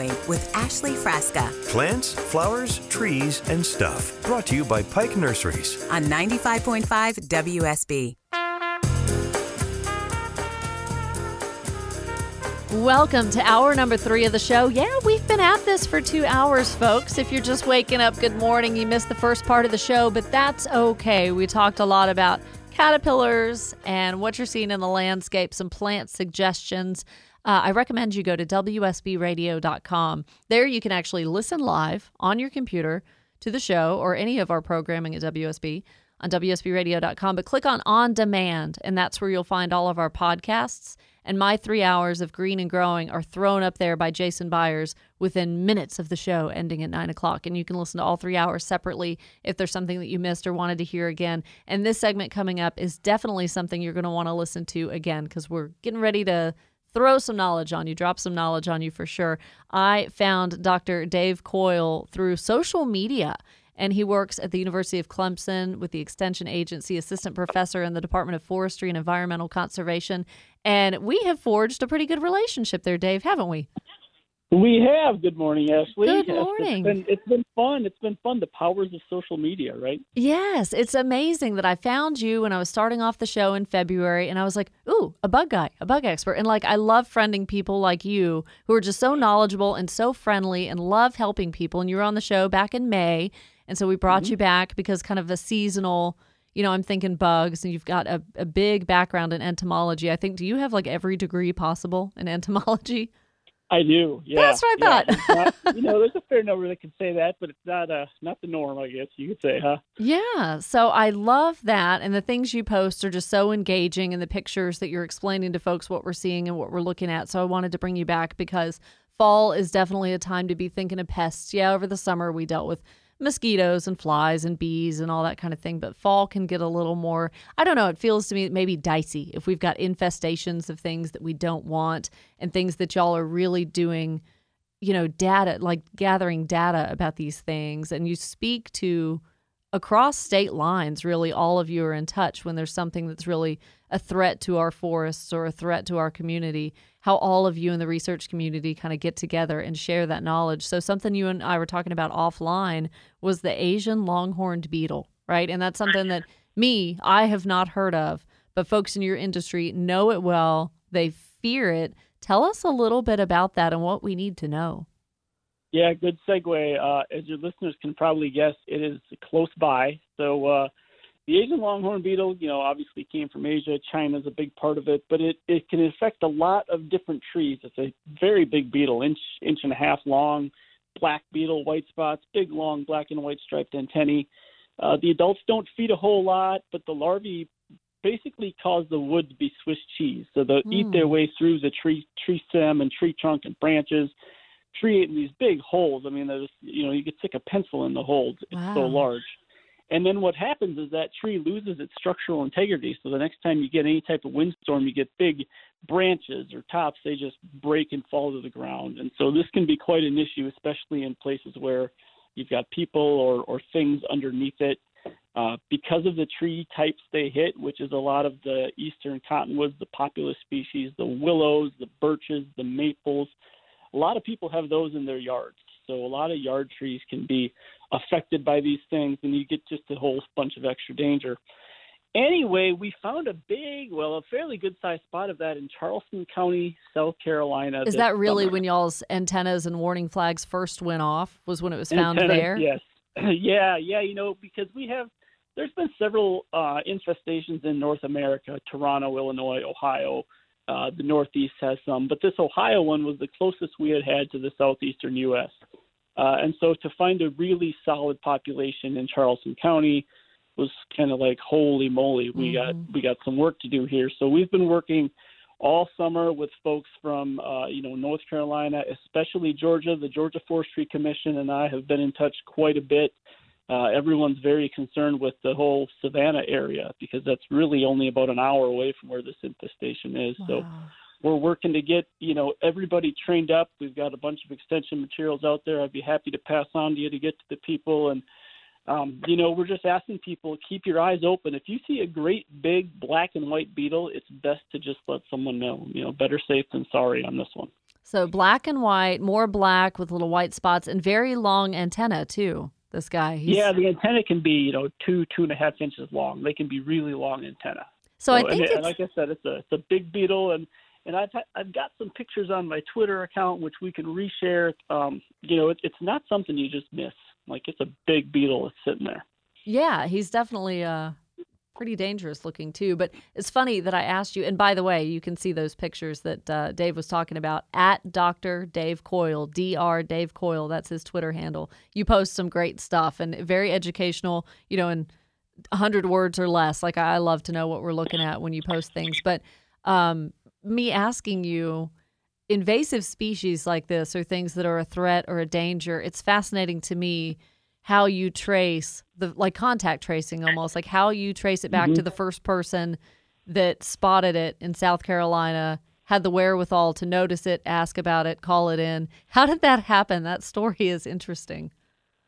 It's Green and Growing with Ashley Frasca Plants, flowers, trees, and stuff. Brought to you by Pike Nurseries. on 95.5 WSB. Welcome to hour number three of the show. Yeah, we've been at this for two hours, folks. If you're just waking up, good morning. You missed the first part of the show, but that's okay. We talked a lot about caterpillars and what you're seeing in the landscape, some plant suggestions. Uh, I recommend you go to WSBradio.com. There you can actually listen live on your computer to the show or any of our programming at WSB on WSBradio.com. But click on On Demand, and that's where you'll find all of our podcasts. And my three hours of green and growing are thrown up there by Jason Byers within minutes of the show ending at nine o'clock. And you can listen to all three hours separately if there's something that you missed or wanted to hear again. And this segment coming up is definitely something you're going to want to listen to again because we're getting ready to throw some knowledge on you, drop some knowledge on you for sure. I found Dr. Dave Coyle through social media and he works at the University of Clemson with the Extension Agency, assistant professor in the Department of Forestry and Environmental Conservation. And we have forged a pretty good relationship there, Dave, haven't we? We have. Good morning, Ashley. Good morning. It's been, it's been fun. It's been fun. The powers of social media, right? Yes, it's amazing that I found you when I was starting off the show in February and I was like, ooh, a bug guy, a bug expert. And like, I love friending people like you who are just so knowledgeable and so friendly and love helping people. And you were on the show back in May. And so we brought mm-hmm. you back because kind of a seasonal, you know, I'm thinking bugs and you've got a, a big background in entomology. I think, do you have like every degree possible in entomology? I do. Yeah. That's what I yeah. It's not- you know, there's a fair number that can say that, but it's not uh not the norm, I guess you could say, huh? Yeah. So I love that. And the things you post are just so engaging and the pictures that you're explaining to folks what we're seeing and what we're looking at. So I wanted to bring you back because fall is definitely a time to be thinking of pests. Yeah, over the summer we dealt with mosquitoes and flies and bees and all that kind of thing. But fall can get a little more, I don't know, it feels to me maybe dicey if we've got infestations of things that we don't want and things that y'all are really doing you know, data, like gathering data about these things, and you speak to across state lines, really, all of you are in touch when there's something that's really a threat to our forests or a threat to our community, how all of you in the research community kind of get together and share that knowledge. So, something you and I were talking about offline was the Asian longhorned beetle, right? And that's something that me, I have not heard of, but folks in your industry know it well, they fear it. Tell us a little bit about that and what we need to know. Yeah, good segue. Uh, as your listeners can probably guess, it is close by. So uh, the Asian longhorn beetle, you know, obviously came from Asia. China's a big part of it, but it, it can affect a lot of different trees. It's a very big beetle, inch inch and a half long, black beetle, white spots, big long black and white striped antennae. Uh, the adults don't feed a whole lot, but the larvae basically cause the wood to be Swiss cheese. So they eat their way through the tree tree stem and tree trunk and branches, creating these big holes. I mean, there's you know you could stick a pencil in the holes. It's so large. And then what happens is that tree loses its structural integrity. So the next time you get any type of windstorm, you get big branches or tops, they just break and fall to the ground. And so this can be quite an issue, especially in places where you've got people or, or things underneath it. Uh, because of the tree types they hit, which is a lot of the eastern cottonwoods, the Populus species, the willows, the birches, the maples, a lot of people have those in their yards. So a lot of yard trees can be affected by these things, and you get just a whole bunch of extra danger. Anyway, we found a big, well, a fairly good sized spot of that in Charleston County, South Carolina. Is that really summer. when y'all's antennas and warning flags first went off? Was when it was found Antennas, there? Yes. yeah, yeah, you know, because we have there's been several uh, infestations in North America, Toronto, Illinois, Ohio. Uh, the Northeast has some, but this Ohio one was the closest we had had to the southeastern U.S. Uh, and so to find a really solid population in Charleston County was kind of like holy moly, we got we got some work to do here. So we've been working all summer with folks from uh, you know North Carolina, especially Georgia. The Georgia Forestry Commission and I have been in touch quite a bit. Uh, everyone's very concerned with the whole Savannah area because that's really only about an hour away from where this infestation is. So we're working to get you know everybody trained up. We've got a bunch of extension materials out there. I'd be happy to pass on to you to get to the people and. Um, you know, we're just asking people keep your eyes open. If you see a great big black and white beetle, it's best to just let someone know. You know, better safe than sorry on this one. So black and white, more black with little white spots, and very long antenna too. This guy. He's... Yeah, the antenna can be you know two two and a half inches long. They can be really long antenna. So, so I think, and, and like I said, it's a it's a big beetle, and and I've I've got some pictures on my Twitter account which we can reshare. Um, you know, it, it's not something you just miss. Like it's a big beetle that's sitting there. Yeah, he's definitely uh pretty dangerous looking too. But it's funny that I asked you. And by the way, you can see those pictures that uh, Dave was talking about at Dr. Dave Coyle, Dr. Dave Coyle. That's his Twitter handle. You post some great stuff and very educational, you know, in 100 words or less. Like I love to know what we're looking at when you post things. But um, me asking you, invasive species like this or things that are a threat or a danger, it's fascinating to me how you trace the like contact tracing almost like how you trace it back mm-hmm. to the first person that spotted it in South Carolina had the wherewithal to notice it ask about it call it in. How did that happen? That story is interesting.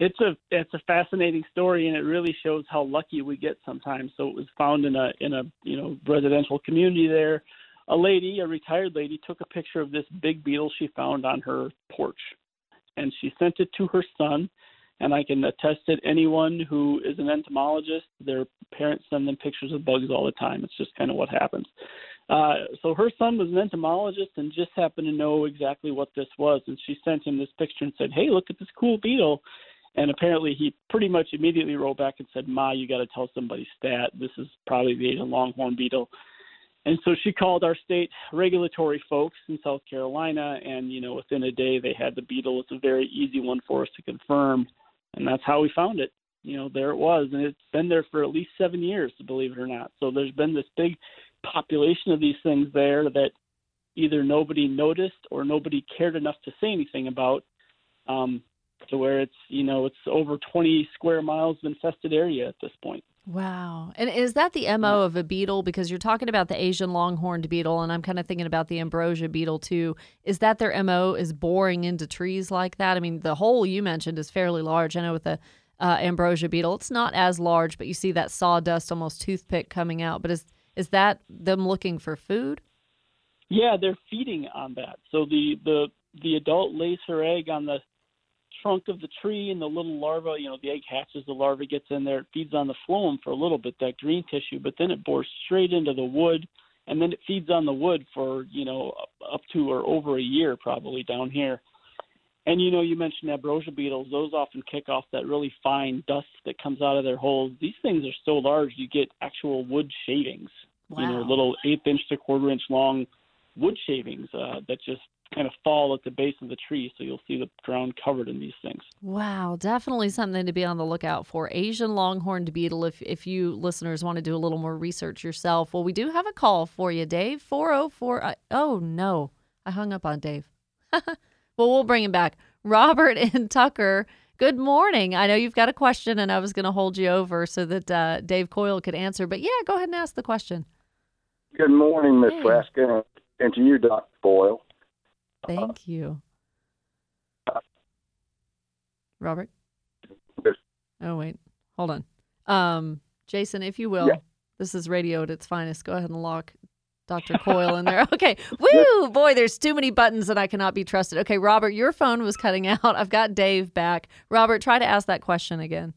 It's a it's a fascinating story and it really shows how lucky we get sometimes. So it was found in a in a you know residential community there. A lady a retired lady took a picture of this big beetle she found on her porch and she sent it to her son and I can attest that anyone who is an entomologist, their parents send them pictures of bugs all the time. It's just kind of what happens. Uh, so her son was an entomologist and just happened to know exactly what this was. And she sent him this picture and said, Hey, look at this cool beetle. And apparently he pretty much immediately wrote back and said, Ma, you got to tell somebody stat. This is probably the Asian longhorn beetle. And so she called our state regulatory folks in South Carolina, and you know, within a day they had the beetle. It's a very easy one for us to confirm and that's how we found it. You know, there it was, and it's been there for at least seven years, believe it or not. So there's been this big population of these things there that either nobody noticed or nobody cared enough to say anything about. Um, to where it's you know it's over 20 square miles of infested area at this point. Wow. And is that the MO of a beetle? Because you're talking about the Asian longhorned beetle, and I'm kind of thinking about the ambrosia beetle too. Is that their MO is boring into trees like that? I mean, the hole you mentioned is fairly large. I know with the uh, ambrosia beetle, it's not as large, but you see that sawdust, almost toothpick coming out. But is is that them looking for food? Yeah, they're feeding on that. So the the the adult lays her egg on the trunk of the tree and the little larva, you know, the egg hatches, the larva gets in there, it feeds on the phloem for a little bit, that green tissue, but then it bores straight into the wood and then it feeds on the wood for, you know, up to or over a year probably down here. And you know, you mentioned ambrosia beetles; those often kick off that really fine dust that comes out of their holes. These things are so large, you get actual wood shavings. Wow. You know, little eighth inch to quarter inch long wood shavings uh, that just kind of fall at the base of the tree, so you'll see the ground covered in these things. Wow, definitely something to be on the lookout for. Asian longhorned beetle. If if you listeners want to do a little more research yourself, well, we do have a call for you, Dave. Four oh four. Oh no, I hung up on Dave. well, we'll bring him back. Robert and Tucker. Good morning. I know you've got a question, and I was going to hold you over so that uh, Dave Coyle could answer. But yeah, go ahead and ask the question. Good morning, Miss hey. and to you, Dr. Boyle. Thank you. Robert? Oh, wait. Hold on. Um, Jason, if you will, yeah. this is radio at its finest. Go ahead and lock Dr. Coyle in there. Okay. Woo! Boy, there's too many buttons that I cannot be trusted. Okay, Robert, your phone was cutting out. I've got Dave back. Robert, try to ask that question again.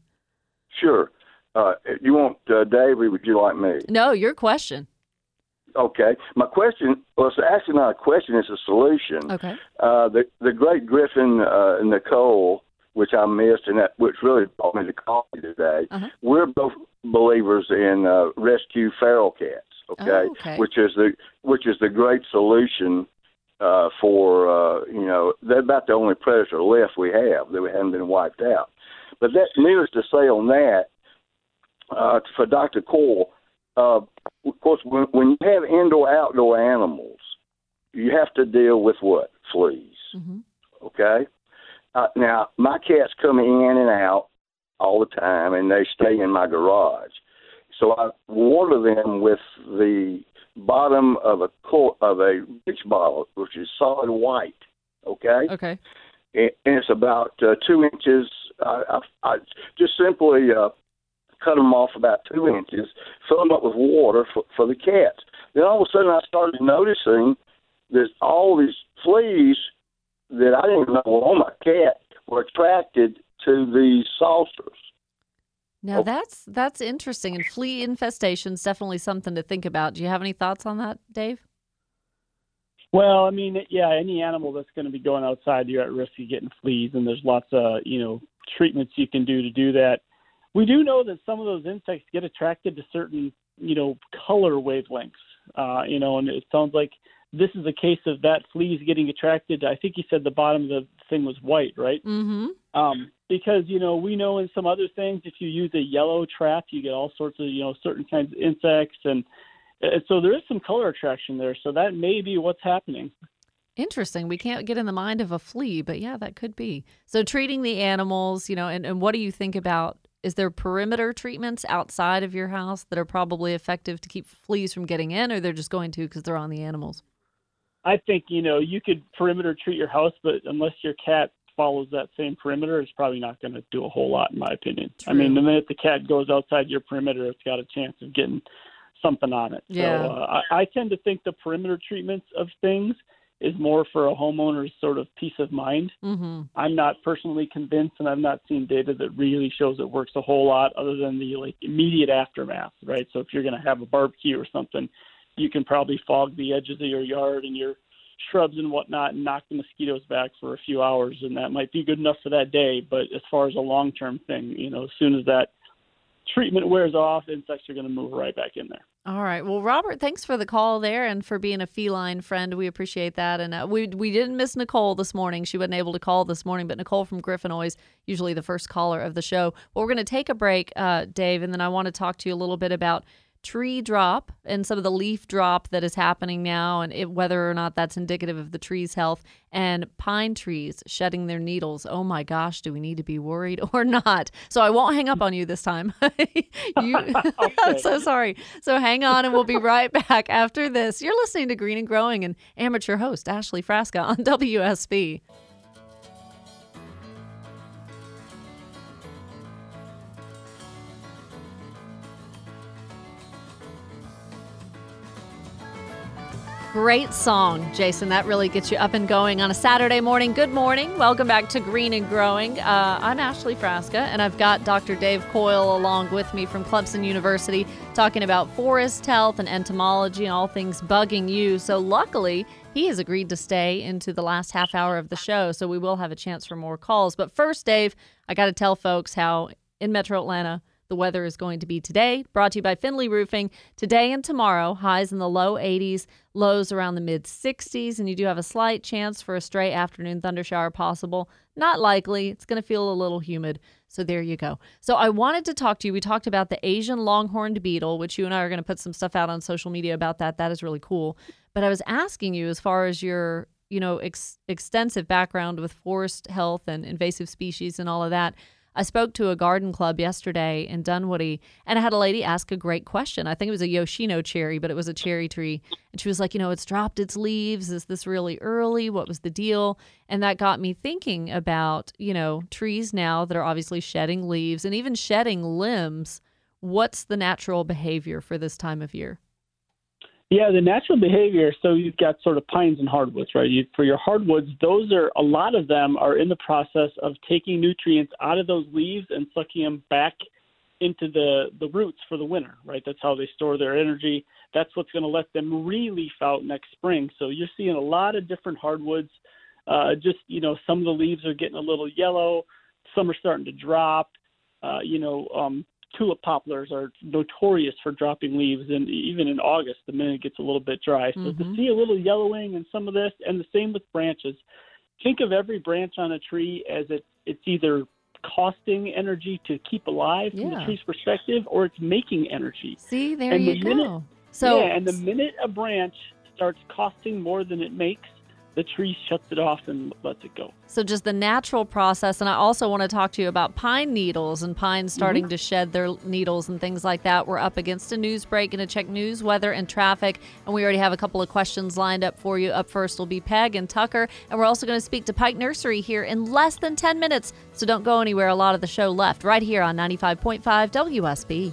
Sure. Uh, you want uh, Dave or would you like me? No, your question. Okay. My question well, it's actually not a question; it's a solution. Okay. Uh, the the great Griffin uh, Nicole, which I missed, and that which really brought me to call you today. Uh-huh. We're both believers in uh, rescue feral cats. Okay? Oh, okay. Which is the which is the great solution uh, for uh, you know they're about the only predator left we have that we haven't been wiped out. But that needless to say on that, uh, for Dr. Coyle, uh, of course, when, when you have indoor outdoor animals, you have to deal with what fleas. Mm-hmm. Okay. Uh, now my cats come in and out all the time, and they stay in my garage. So I water them with the bottom of a of a bleach bottle, which is solid white. Okay. Okay. And, it's about uh, two inches. I, I, I just simply uh, cut them off about two inches, fill them up with water for, for the cats. Then all of a sudden, I started noticing that all these fleas that I didn't even know were on my cat were attracted to these saucers. Now oh. that's that's interesting, and flea infestation's definitely something to think about. Do you have any thoughts on that, Dave? Well, I mean, yeah, any animal that's going to be going outside, you're at risk of getting fleas, and there's lots of you know treatments you can do to do that. We do know that some of those insects get attracted to certain you know color wavelengths, uh, you know, and it sounds like this is a case of that fleas getting attracted. I think you said the bottom of the thing was white, right? Mm-hmm. Um, because you know we know in some other things, if you use a yellow trap, you get all sorts of you know certain kinds of insects, and, and so there is some color attraction there. So that may be what's happening. Interesting. We can't get in the mind of a flea, but yeah, that could be. So treating the animals, you know, and, and what do you think about is there perimeter treatments outside of your house that are probably effective to keep fleas from getting in, or they're just going to because they're on the animals? I think you know you could perimeter treat your house, but unless your cat follows that same perimeter, it's probably not going to do a whole lot, in my opinion. True. I mean, the minute the cat goes outside your perimeter, it's got a chance of getting something on it. Yeah. So uh, I, I tend to think the perimeter treatments of things is more for a homeowner's sort of peace of mind. Mm-hmm. I'm not personally convinced, and I've not seen data that really shows it works a whole lot, other than the like immediate aftermath, right? So if you're going to have a barbecue or something, you can probably fog the edges of your yard and your shrubs and whatnot and knock the mosquitoes back for a few hours, and that might be good enough for that day. But as far as a long term thing, you know, as soon as that treatment wears off, insects are going to move right back in there. All right. Well, Robert, thanks for the call there and for being a feline friend. We appreciate that. And uh, we we didn't miss Nicole this morning. She wasn't able to call this morning, but Nicole from Griffin always usually the first caller of the show. Well, we're going to take a break, uh, Dave, and then I want to talk to you a little bit about tree drop and some of the leaf drop that is happening now and it, whether or not that's indicative of the tree's health and pine trees shedding their needles. Oh my gosh do we need to be worried or not? So i won't hang up on you this time. You, i'm so sorry. So hang on and we'll be right back after this. You're listening to green and growing and amateur host ashley frasca on wsb Great song, Jason. That really gets you up and going on a Saturday morning. Good morning. Welcome back to Green and Growing. Uh, I'm Ashley Frasca, and I've got Dr. Dave Coyle along with me from Clemson University talking about forest health and entomology and all things bugging you. So, luckily, he has agreed to stay into the last half hour of the show, so we will have a chance for more calls. But first, Dave, I got to tell folks how in Metro Atlanta, the weather is going to be today. Brought to you by Finley Roofing. Today and tomorrow, highs in the low 80s, lows around the mid 60s, and you do have a slight chance for a stray afternoon thundershower possible. Not likely. It's going to feel a little humid. So there you go. So I wanted to talk to you. We talked about the Asian longhorned beetle, which you and I are going to put some stuff out on social media about that. That is really cool. But I was asking you as far as your you know ex- extensive background with forest health and invasive species and all of that I spoke to a garden club yesterday in Dunwoody and I had a lady ask a great question. I think it was a Yoshino cherry, but it was a cherry tree. And she was like, you know, it's dropped its leaves. Is this really early? What was the deal? And that got me thinking about, you know, trees now that are obviously shedding leaves and even shedding limbs. What's the natural behavior for this time of year? Yeah, the natural behavior. So you've got sort of pines and hardwoods, right? You, for your hardwoods, those are a lot of them are in the process of taking nutrients out of those leaves and sucking them back into the the roots for the winter, right? That's how they store their energy. That's what's going to let them re-leaf out next spring. So you're seeing a lot of different hardwoods. Uh, just you know, some of the leaves are getting a little yellow. Some are starting to drop. Uh, you know, um, tulip poplars are notorious for dropping leaves, and even in August, the minute it gets a little bit dry. So Mm-hmm. to see a little yellowing and some of this, and the same with branches. Think of every branch on a tree as it, it's either costing energy to keep alive from the tree's perspective, or it's making energy. See, there And you the go. minute- so yeah, and the minute a branch starts costing more than it makes, the tree shuts it off and lets it go. So just the natural process, and I also want to talk to you about pine needles and pines starting Mm-hmm. to shed their needles and things like that. We're up against a news break, going to check news, weather, and traffic, and we already have a couple of questions lined up for you. Up first will be Peg and Tucker, and we're also going to speak to Pike Nursery here in less than 10 minutes. So don't go anywhere. A lot of the show left right here on 95.5 WSB.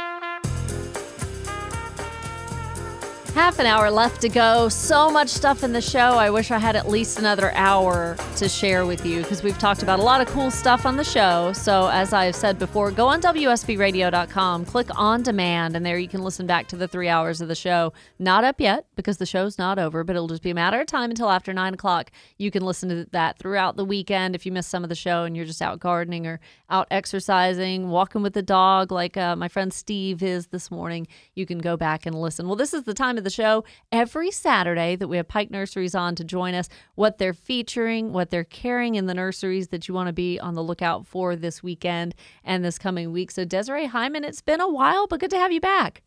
Half an hour left to go. So much stuff in the show. I wish I had at least another hour to share with you because we've talked about a lot of cool stuff on the show. So, as I've said before, go on WSBRadio.com, click on demand, and there you can listen back to the three hours of the show. Not up yet because the show's not over, but it'll just be a matter of time until after nine o'clock. You can listen to that throughout the weekend if you miss some of the show and you're just out gardening or out exercising, walking with the dog, like uh, my friend Steve is this morning. You can go back and listen. Well, this is the time the show every Saturday that we have Pike Nurseries on to join us, what they're featuring, what they're carrying in the nurseries that you want to be on the lookout for this weekend and this coming week. So, Desiree Hyman, it's been a while, but good to have you back.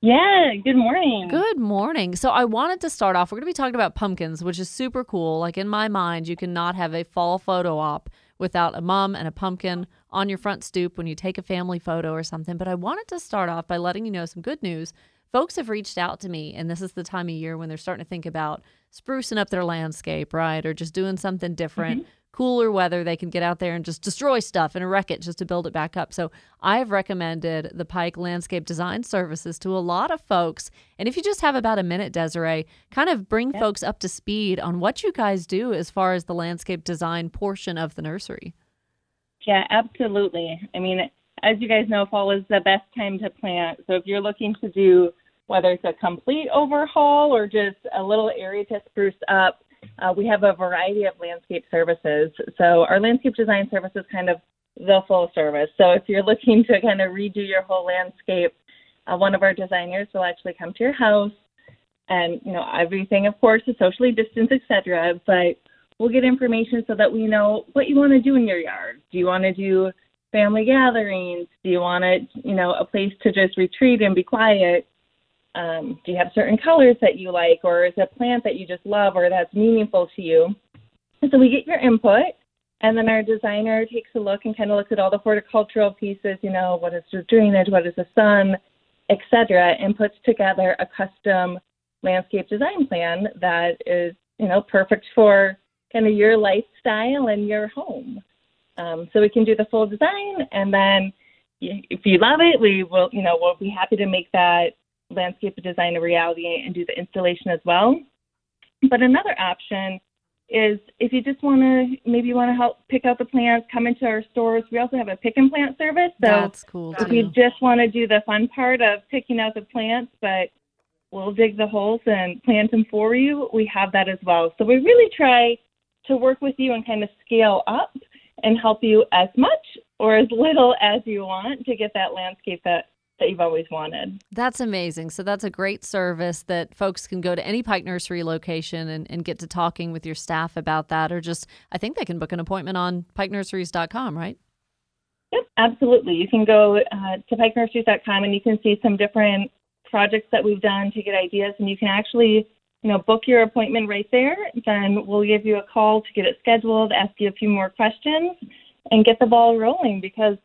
Yeah, good morning. Good morning. So, I wanted to start off. We're going to be talking about pumpkins, which is super cool. Like in my mind, you cannot have a fall photo op without a mom and a pumpkin on your front stoop when you take a family photo or something. But I wanted to start off by letting you know some good news. Folks have reached out to me, and this is the time of year when they're starting to think about sprucing up their landscape, right? Or just doing something different. Mm-hmm. Cooler weather, they can get out there and just destroy stuff and wreck it just to build it back up. So, I have recommended the Pike Landscape Design Services to a lot of folks. And if you just have about a minute, Desiree, kind of bring folks up to speed on what you guys do as far as the landscape design portion of the nursery. Yeah, absolutely. I mean, as you guys know, fall is the best time to plant. So if you're looking to do whether it's a complete overhaul or just a little area to spruce up, uh, we have a variety of landscape services. So our landscape design service is kind of the full service. So if you're looking to kind of redo your whole landscape, uh, one of our designers will actually come to your house and you know everything of course is socially distanced etc but we'll get information so that we know what you want to do in your yard do you want to do family gatherings do you want to you know a place to just retreat and be quiet um, do you have certain colors that you like or is a plant that you just love or that's meaningful to you? And so we get your input and then our designer takes a look and kind of looks at all the horticultural pieces you know what is the drainage what is the sun etc and puts together a custom landscape design plan that is you know perfect for kind of your lifestyle and your home. Um, so we can do the full design and then if you love it we will you know we'll be happy to make that landscape design a reality and do the installation as well. But another option is if you just want to maybe you want to help pick out the plants come into our stores. We also have a pick and plant service so That's cool if you just want to do the fun part of picking out the plants, but we'll dig the holes and plant them for you, we have that as well. So we really try to work with you and kind of scale up and help you as much or as little as you want to get that landscape that, that you've always wanted. That's amazing. So that's a great service that folks can go to any Pike Nursery location and, and get to talking with your staff about that, or just I think they can book an appointment on pikenurseries.com, right? Yep, absolutely. You can go uh, to pikenurseries.com and you can see some different projects that we've done to get ideas, and you can actually, you know, book your appointment right there. Then we'll give you a call to get it scheduled, ask you a few more questions, and get the ball rolling because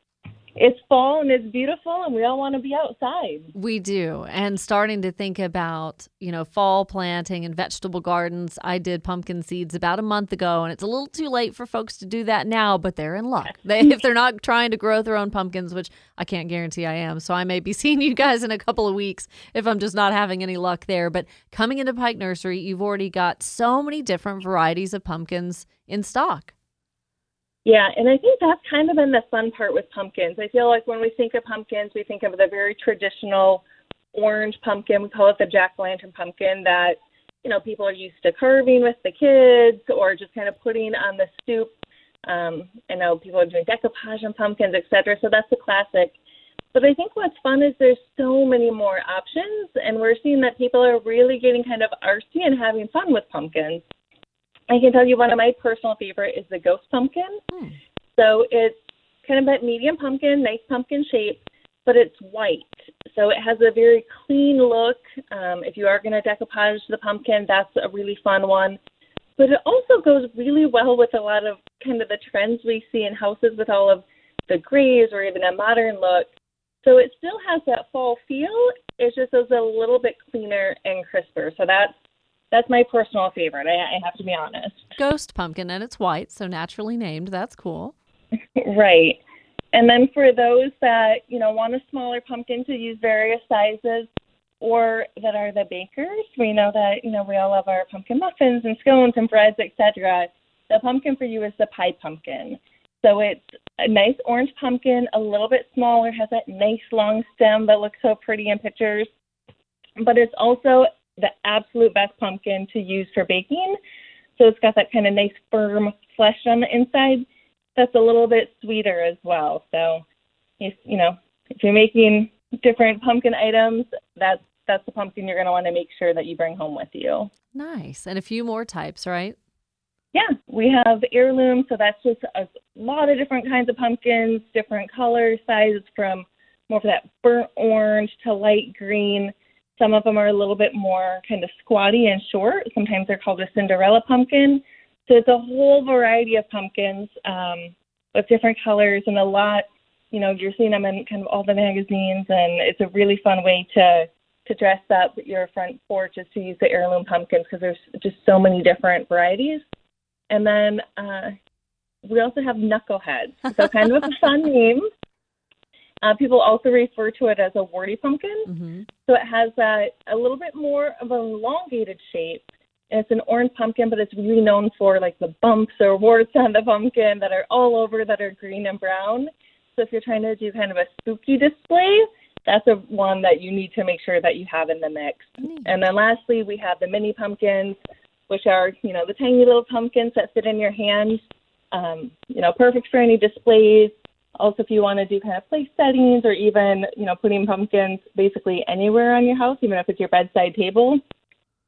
it's fall and it's beautiful, and we all want to be outside. We do. And starting to think about, you know, fall planting and vegetable gardens. I did pumpkin seeds about a month ago, and it's a little too late for folks to do that now, but they're in luck. They, if they're not trying to grow their own pumpkins, which I can't guarantee I am. So I may be seeing you guys in a couple of weeks if I'm just not having any luck there. But coming into Pike Nursery, you've already got so many different varieties of pumpkins in stock. Yeah, and I think that's kind of been the fun part with pumpkins. I feel like when we think of pumpkins, we think of the very traditional orange pumpkin. We call it the jack o' lantern pumpkin that, you know, people are used to carving with the kids or just kind of putting on the stoop. Um, I know people are doing decoupage on pumpkins, et cetera. So that's the classic. But I think what's fun is there's so many more options, and we're seeing that people are really getting kind of artsy and having fun with pumpkins. I can tell you one of my personal favorite is the ghost pumpkin. So it's kind of that medium pumpkin, nice pumpkin shape, but it's white. So it has a very clean look. Um, if you are going to decoupage the pumpkin, that's a really fun one. But it also goes really well with a lot of kind of the trends we see in houses with all of the grays or even a modern look. So it still has that fall feel. It just is a little bit cleaner and crisper. So that's that's my personal favorite. I, I have to be honest. Ghost pumpkin, and it's white, so naturally named. That's cool. right. And then for those that, you know, want a smaller pumpkin to use various sizes or that are the bakers, we know that, you know, we all love our pumpkin muffins and scones and breads, etc. The pumpkin for you is the pie pumpkin. So it's a nice orange pumpkin, a little bit smaller, has that nice long stem that looks so pretty in pictures. But it's also the absolute best pumpkin to use for baking. So it's got that kind of nice firm flesh on the inside that's a little bit sweeter as well. So if you know, if you're making different pumpkin items, that's that's the pumpkin you're going to want to make sure that you bring home with you. Nice. And a few more types, right? Yeah, we have heirloom, so that's just a lot of different kinds of pumpkins, different colors, sizes from more of that burnt orange to light green. Some of them are a little bit more kind of squatty and short. Sometimes they're called a Cinderella pumpkin. So it's a whole variety of pumpkins um, with different colors and a lot. You know, you're seeing them in kind of all the magazines, and it's a really fun way to to dress up your front porch is to use the heirloom pumpkins because there's just so many different varieties. And then uh, we also have knuckleheads, so kind of a fun name. Uh, people also refer to it as a warty pumpkin. Mm-hmm. So it has that a little bit more of an elongated shape. And it's an orange pumpkin, but it's really known for like the bumps or warts on the pumpkin that are all over that are green and brown. So if you're trying to do kind of a spooky display, that's a one that you need to make sure that you have in the mix. And then lastly, we have the mini pumpkins, which are you know the tiny little pumpkins that fit in your hand. Um, you know, perfect for any displays. Also, if you want to do kind of place settings or even you know putting pumpkins basically anywhere on your house, even if it's your bedside table,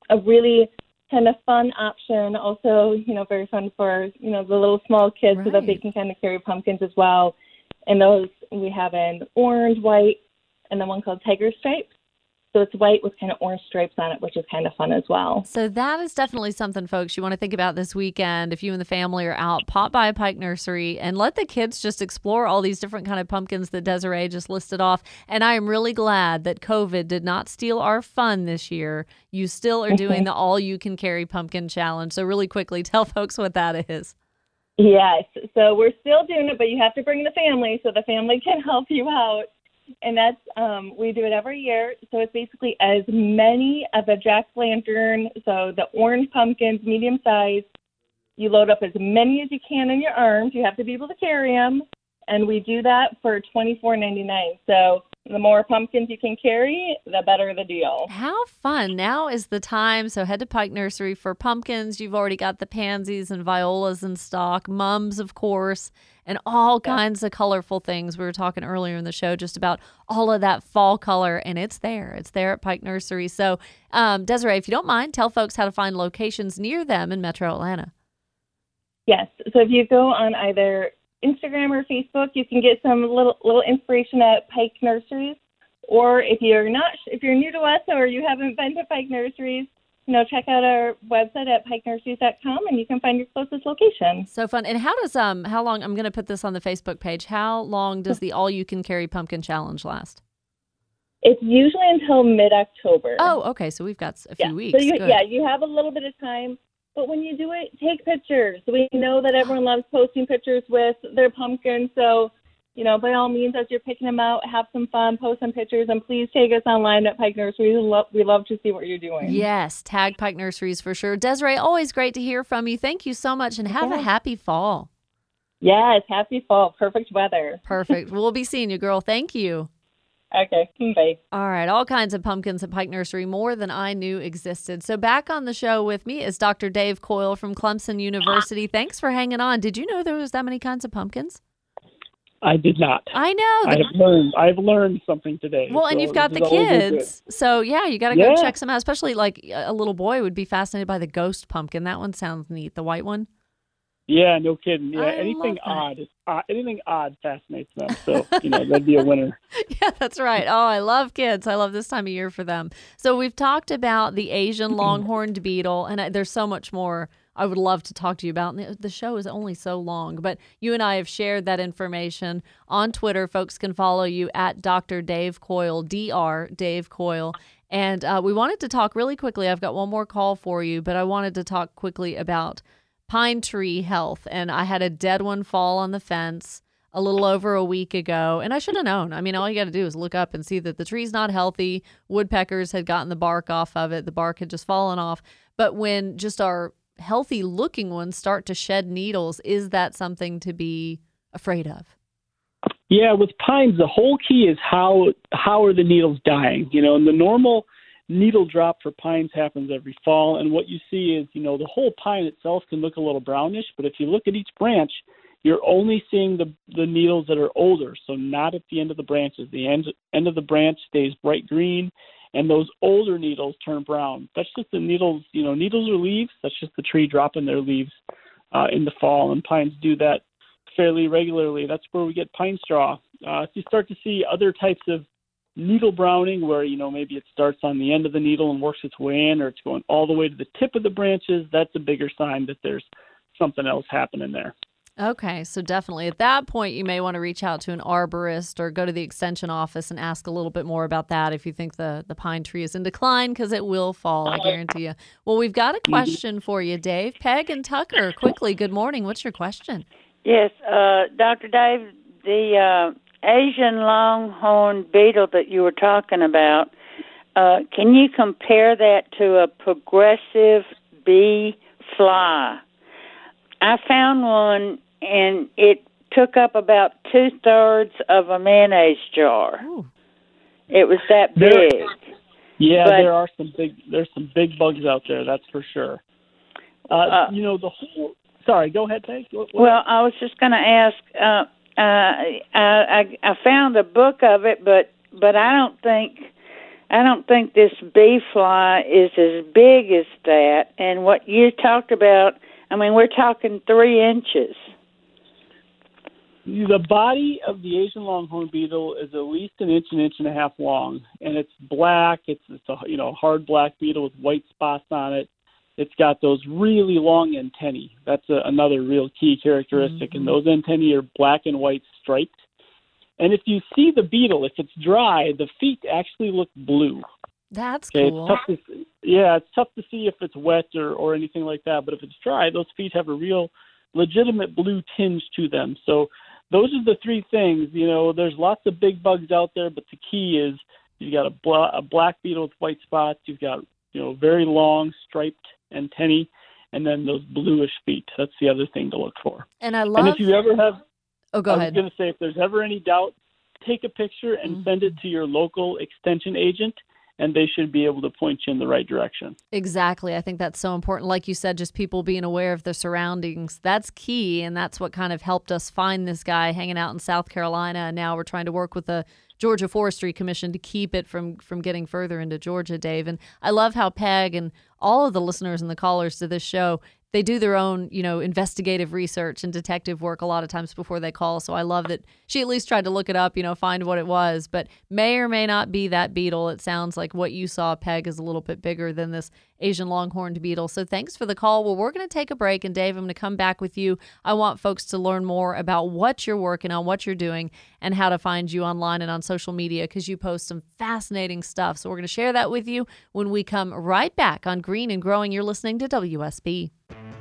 a really kind of fun option. Also, you know, very fun for you know the little small kids so that they can kind of carry pumpkins as well. And those we have in orange, white, and then one called tiger stripes. So it's white with kind of orange stripes on it, which is kind of fun as well. So that is definitely something, folks, you want to think about this weekend. If you and the family are out, pop by a Pike Nursery and let the kids just explore all these different kind of pumpkins that Desiree just listed off. And I am really glad that COVID did not steal our fun this year. You still are doing the all you can carry pumpkin challenge. So really quickly, tell folks what that is. Yes. So we're still doing it, but you have to bring the family so the family can help you out. And that's um, we do it every year. So it's basically as many of a jack lantern, so the orange pumpkins, medium size. You load up as many as you can in your arms. You have to be able to carry them, and we do that for twenty four ninety nine. So the more pumpkins you can carry, the better the deal. How fun. Now is the time. So head to Pike Nursery for pumpkins. You've already got the pansies and violas in stock, mums, of course, and all kinds of colorful things. We were talking earlier in the show just about all of that fall color, and it's there. It's there at Pike Nursery. So, um, Desiree, if you don't mind, tell folks how to find locations near them in Metro Atlanta. Yes. So if you go on either Instagram or Facebook, you can get some little little inspiration at Pike Nurseries. Or if you're not, if you're new to us or you haven't been to Pike Nurseries, know, check out our website at pikenurseries.com and you can find your closest location. So fun. And how does um how long I'm going to put this on the Facebook page. How long does the all you can carry pumpkin challenge last? It's usually until mid October. Oh, okay. So we've got a few yeah. weeks. So you, yeah, you have a little bit of time. But when you do it, take pictures. We know that everyone loves posting pictures with their pumpkin. So, you know, by all means, as you're picking them out, have some fun, post some pictures, and please take us online at Pike Nursery. We love, we love to see what you're doing. Yes, tag Pike Nurseries for sure. Desiree, always great to hear from you. Thank you so much and have a happy fall. Yes, happy fall. Perfect weather. Perfect. we'll be seeing you, girl. Thank you. Okay, bye. All right, all kinds of pumpkins at Pike Nursery, more than I knew existed. So, back on the show with me is Dr. Dave Coyle from Clemson University. Thanks for hanging on. Did you know there was that many kinds of pumpkins? I did not. I know. I have learned. I've learned something today. well, and you've got the is all good. kids. So, yeah, you got to go Yeah. check some out. Especially like a little boy would be fascinated by the ghost pumpkin. That one sounds neat. The white one. Yeah, no kidding. Yeah, I anything odd is uh, anything odd fascinates them. So you know that'd be a winner. Yeah, that's right. Oh, I love kids. I love this time of year for them. So we've talked about the Asian longhorned beetle, and I, there's so much more I would love to talk to you about. The show is only so long, but you and I have shared that information on Twitter. Folks can follow you at Dr. Dave Coyle, Dr. Dave Coyle. And uh, we wanted to talk really quickly. I've got one more call for you, but I wanted to talk quickly about pine tree health. And I had a dead one fall on the fence a little over a week ago, and I should have known. I mean, all you got to do is look up and see that the tree's not healthy. Woodpeckers had gotten the bark off of it, the bark had just fallen off. But when just our healthy looking ones start to shed needles, is that something to be afraid of? Yeah, with pines, the whole key is how how are the needles dying? You know, and the normal needle drop for pines happens every fall, and what you see is, you know, the whole pine itself can look a little brownish, but if you look at each branch, you're only seeing the the needles that are older, so not at the end of the branches. The end end of the branch stays bright green, and those older needles turn brown. That's just the needles. You know, needles are leaves. That's just the tree dropping their leaves uh, in the fall, and pines do that fairly regularly. That's where we get pine straw. Uh, so you start to see other types of needle browning, where you know maybe it starts on the end of the needle and works its way in, or it's going all the way to the tip of the branches. That's a bigger sign that there's something else happening there. Okay, so definitely at that point, you may want to reach out to an arborist or go to the extension office and ask a little bit more about that if you think the, the pine tree is in decline, because it will fall, I guarantee you. Well, we've got a question for you, Dave. Peg and Tucker, quickly, good morning. What's your question? Yes, uh, Dr. Dave, the uh, Asian longhorn beetle that you were talking about, uh, can you compare that to a progressive bee fly? I found one and it took up about two thirds of a mayonnaise jar. Ooh. It was that There- big. Yeah, But- there are some big there's some big bugs out there. That's for sure. Uh, Uh, you know the whole. Sorry, go ahead, Peg. What- what- Well, I was just going to ask. Uh, uh, I, I I found a book of it, but but I don't think I don't think this bee fly is as big as that. And what you talked about, I mean, we're talking three inches. The body of the Asian longhorn beetle is at least an inch, an inch and a half long, and it's black. It's it's a you know hard black beetle with white spots on it. It's got those really long antennae. That's a, another real key characteristic, and mm-hmm. those antennae are black and white striped. And if you see the beetle, if it's dry, the feet actually look blue. That's Okay, cool. it's tough to yeah, it's tough to see if it's wet or or anything like that. But if it's dry, those feet have a real legitimate blue tinge to them. So those are the three things. You know, there's lots of big bugs out there, but the key is you've got a, bla- a black beetle with white spots. You've got you know very long striped antennae, and then those bluish feet. That's the other thing to look for. And I love. and if you ever have oh, go I was going to say, if there's ever any doubt, take a picture and Mm-hmm. send it to your local extension agent, and they should be able to point you in the right direction. Exactly. I think that's so important. Like you said, just people being aware of their surroundings. That's key. And that's what kind of helped us find this guy hanging out in South Carolina. And now we're trying to work with the Georgia Forestry Commission to keep it from from getting further into Georgia, Dave. And I love how Peg and all of the listeners and the callers to this show they do their own, you know, investigative research and detective work a lot of times before they call. So I love that she at least tried to look it up, you know, find what it was, but may or may not be that beetle. It sounds like what you saw, Peg, is a little bit bigger than this Asian longhorned beetle. So thanks for the call. Well, we're going to take a break, and Dave, I'm going to come back with you. I want folks to learn more about what you're working on, what you're doing, and how to find you online and on social media because you post some fascinating stuff. So we're going to share that with you when we come right back on Green and Growing. You're listening to WSB thank you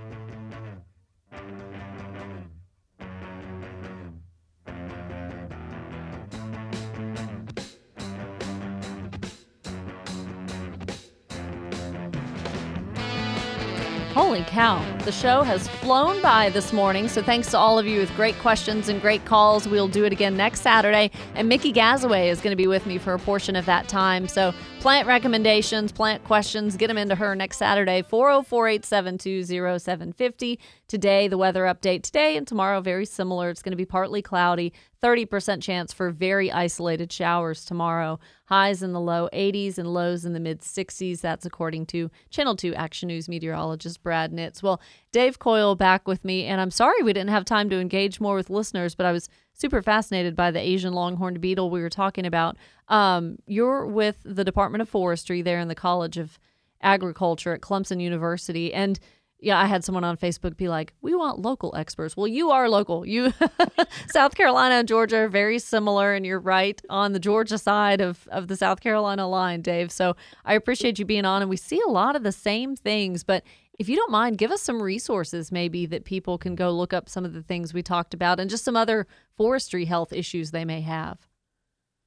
Holy cow. The show has flown by this morning. So thanks to all of you with great questions and great calls. We'll do it again next Saturday. And Mickey Gazaway is going to be with me for a portion of that time. So plant recommendations, plant questions, get them into her next Saturday, 404 872 0750. Today, the weather update today and tomorrow, very similar. It's going to be partly cloudy, 30% chance for very isolated showers tomorrow. Highs in the low 80s and lows in the mid 60s. That's according to Channel 2 Action News meteorologist Brad Nitz. Well, Dave Coyle back with me, and I'm sorry we didn't have time to engage more with listeners, but I was super fascinated by the Asian longhorned beetle we were talking about. Um, you're with the Department of Forestry there in the College of Agriculture at Clemson University, and yeah, I had someone on Facebook be like, "We want local experts." Well, you are local. You, South Carolina and Georgia are very similar, and you're right on the Georgia side of of the South Carolina line, Dave. So I appreciate you being on, and we see a lot of the same things. But if you don't mind, give us some resources maybe that people can go look up some of the things we talked about, and just some other forestry health issues they may have.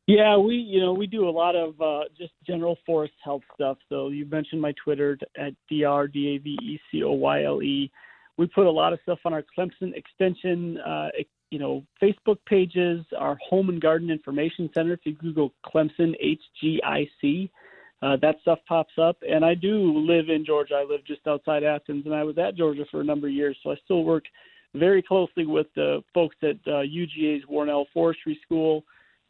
Yeah, we you know we do a lot of uh, just general forest health stuff. So you mentioned my Twitter at dr d a v e c o y l e. We put a lot of stuff on our Clemson Extension, uh, you know, Facebook pages, our Home and Garden Information Center. If you Google Clemson HGIC, uh, that stuff pops up. And I do live in Georgia. I live just outside Athens, and I was at Georgia for a number of years, so I still work very closely with the folks at uh, UGA's Warnell Forestry School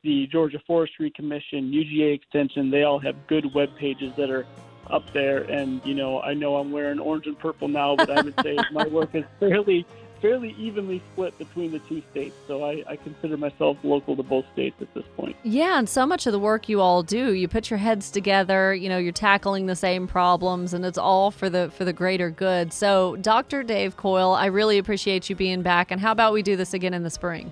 the Georgia Forestry Commission, UGA Extension, they all have good web pages that are up there. And you know, I know I'm wearing orange and purple now, but I would say my work is fairly fairly evenly split between the two states. So I, I, consider myself local to both states at this point. Yeah, and so much of the work you all do, you put your heads together, you know, you're tackling the same problems and it's all for the for the greater good. So Dr. Dave Coyle, I really appreciate you being back and how about we do this again in the spring?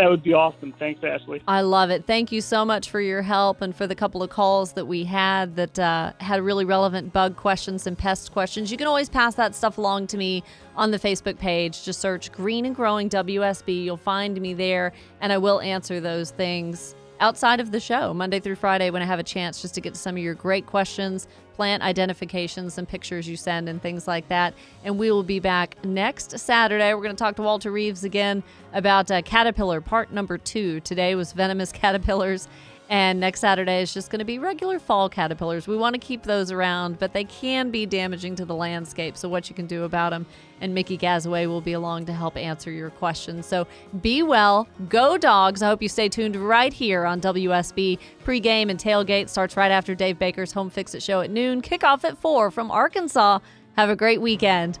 That would be awesome. Thanks, Ashley. I love it. Thank you so much for your help and for the couple of calls that we had that uh, had really relevant bug questions and pest questions. You can always pass that stuff along to me on the Facebook page. Just search Green and Growing WSB. You'll find me there, and I will answer those things outside of the show, Monday through Friday, when I have a chance just to get to some of your great questions, plant identifications, and pictures you send, and things like that. And we will be back next Saturday. We're going to talk to Walter Reeves again about uh, caterpillar part number two. Today was venomous caterpillars. And next Saturday is just going to be regular fall caterpillars. We want to keep those around, but they can be damaging to the landscape. So, what you can do about them. And Mickey Gazaway will be along to help answer your questions. So, be well, go dogs. I hope you stay tuned right here on WSB. Pre-game and tailgate starts right after Dave Baker's Home Fix It show at noon. Kickoff at 4 from Arkansas. Have a great weekend.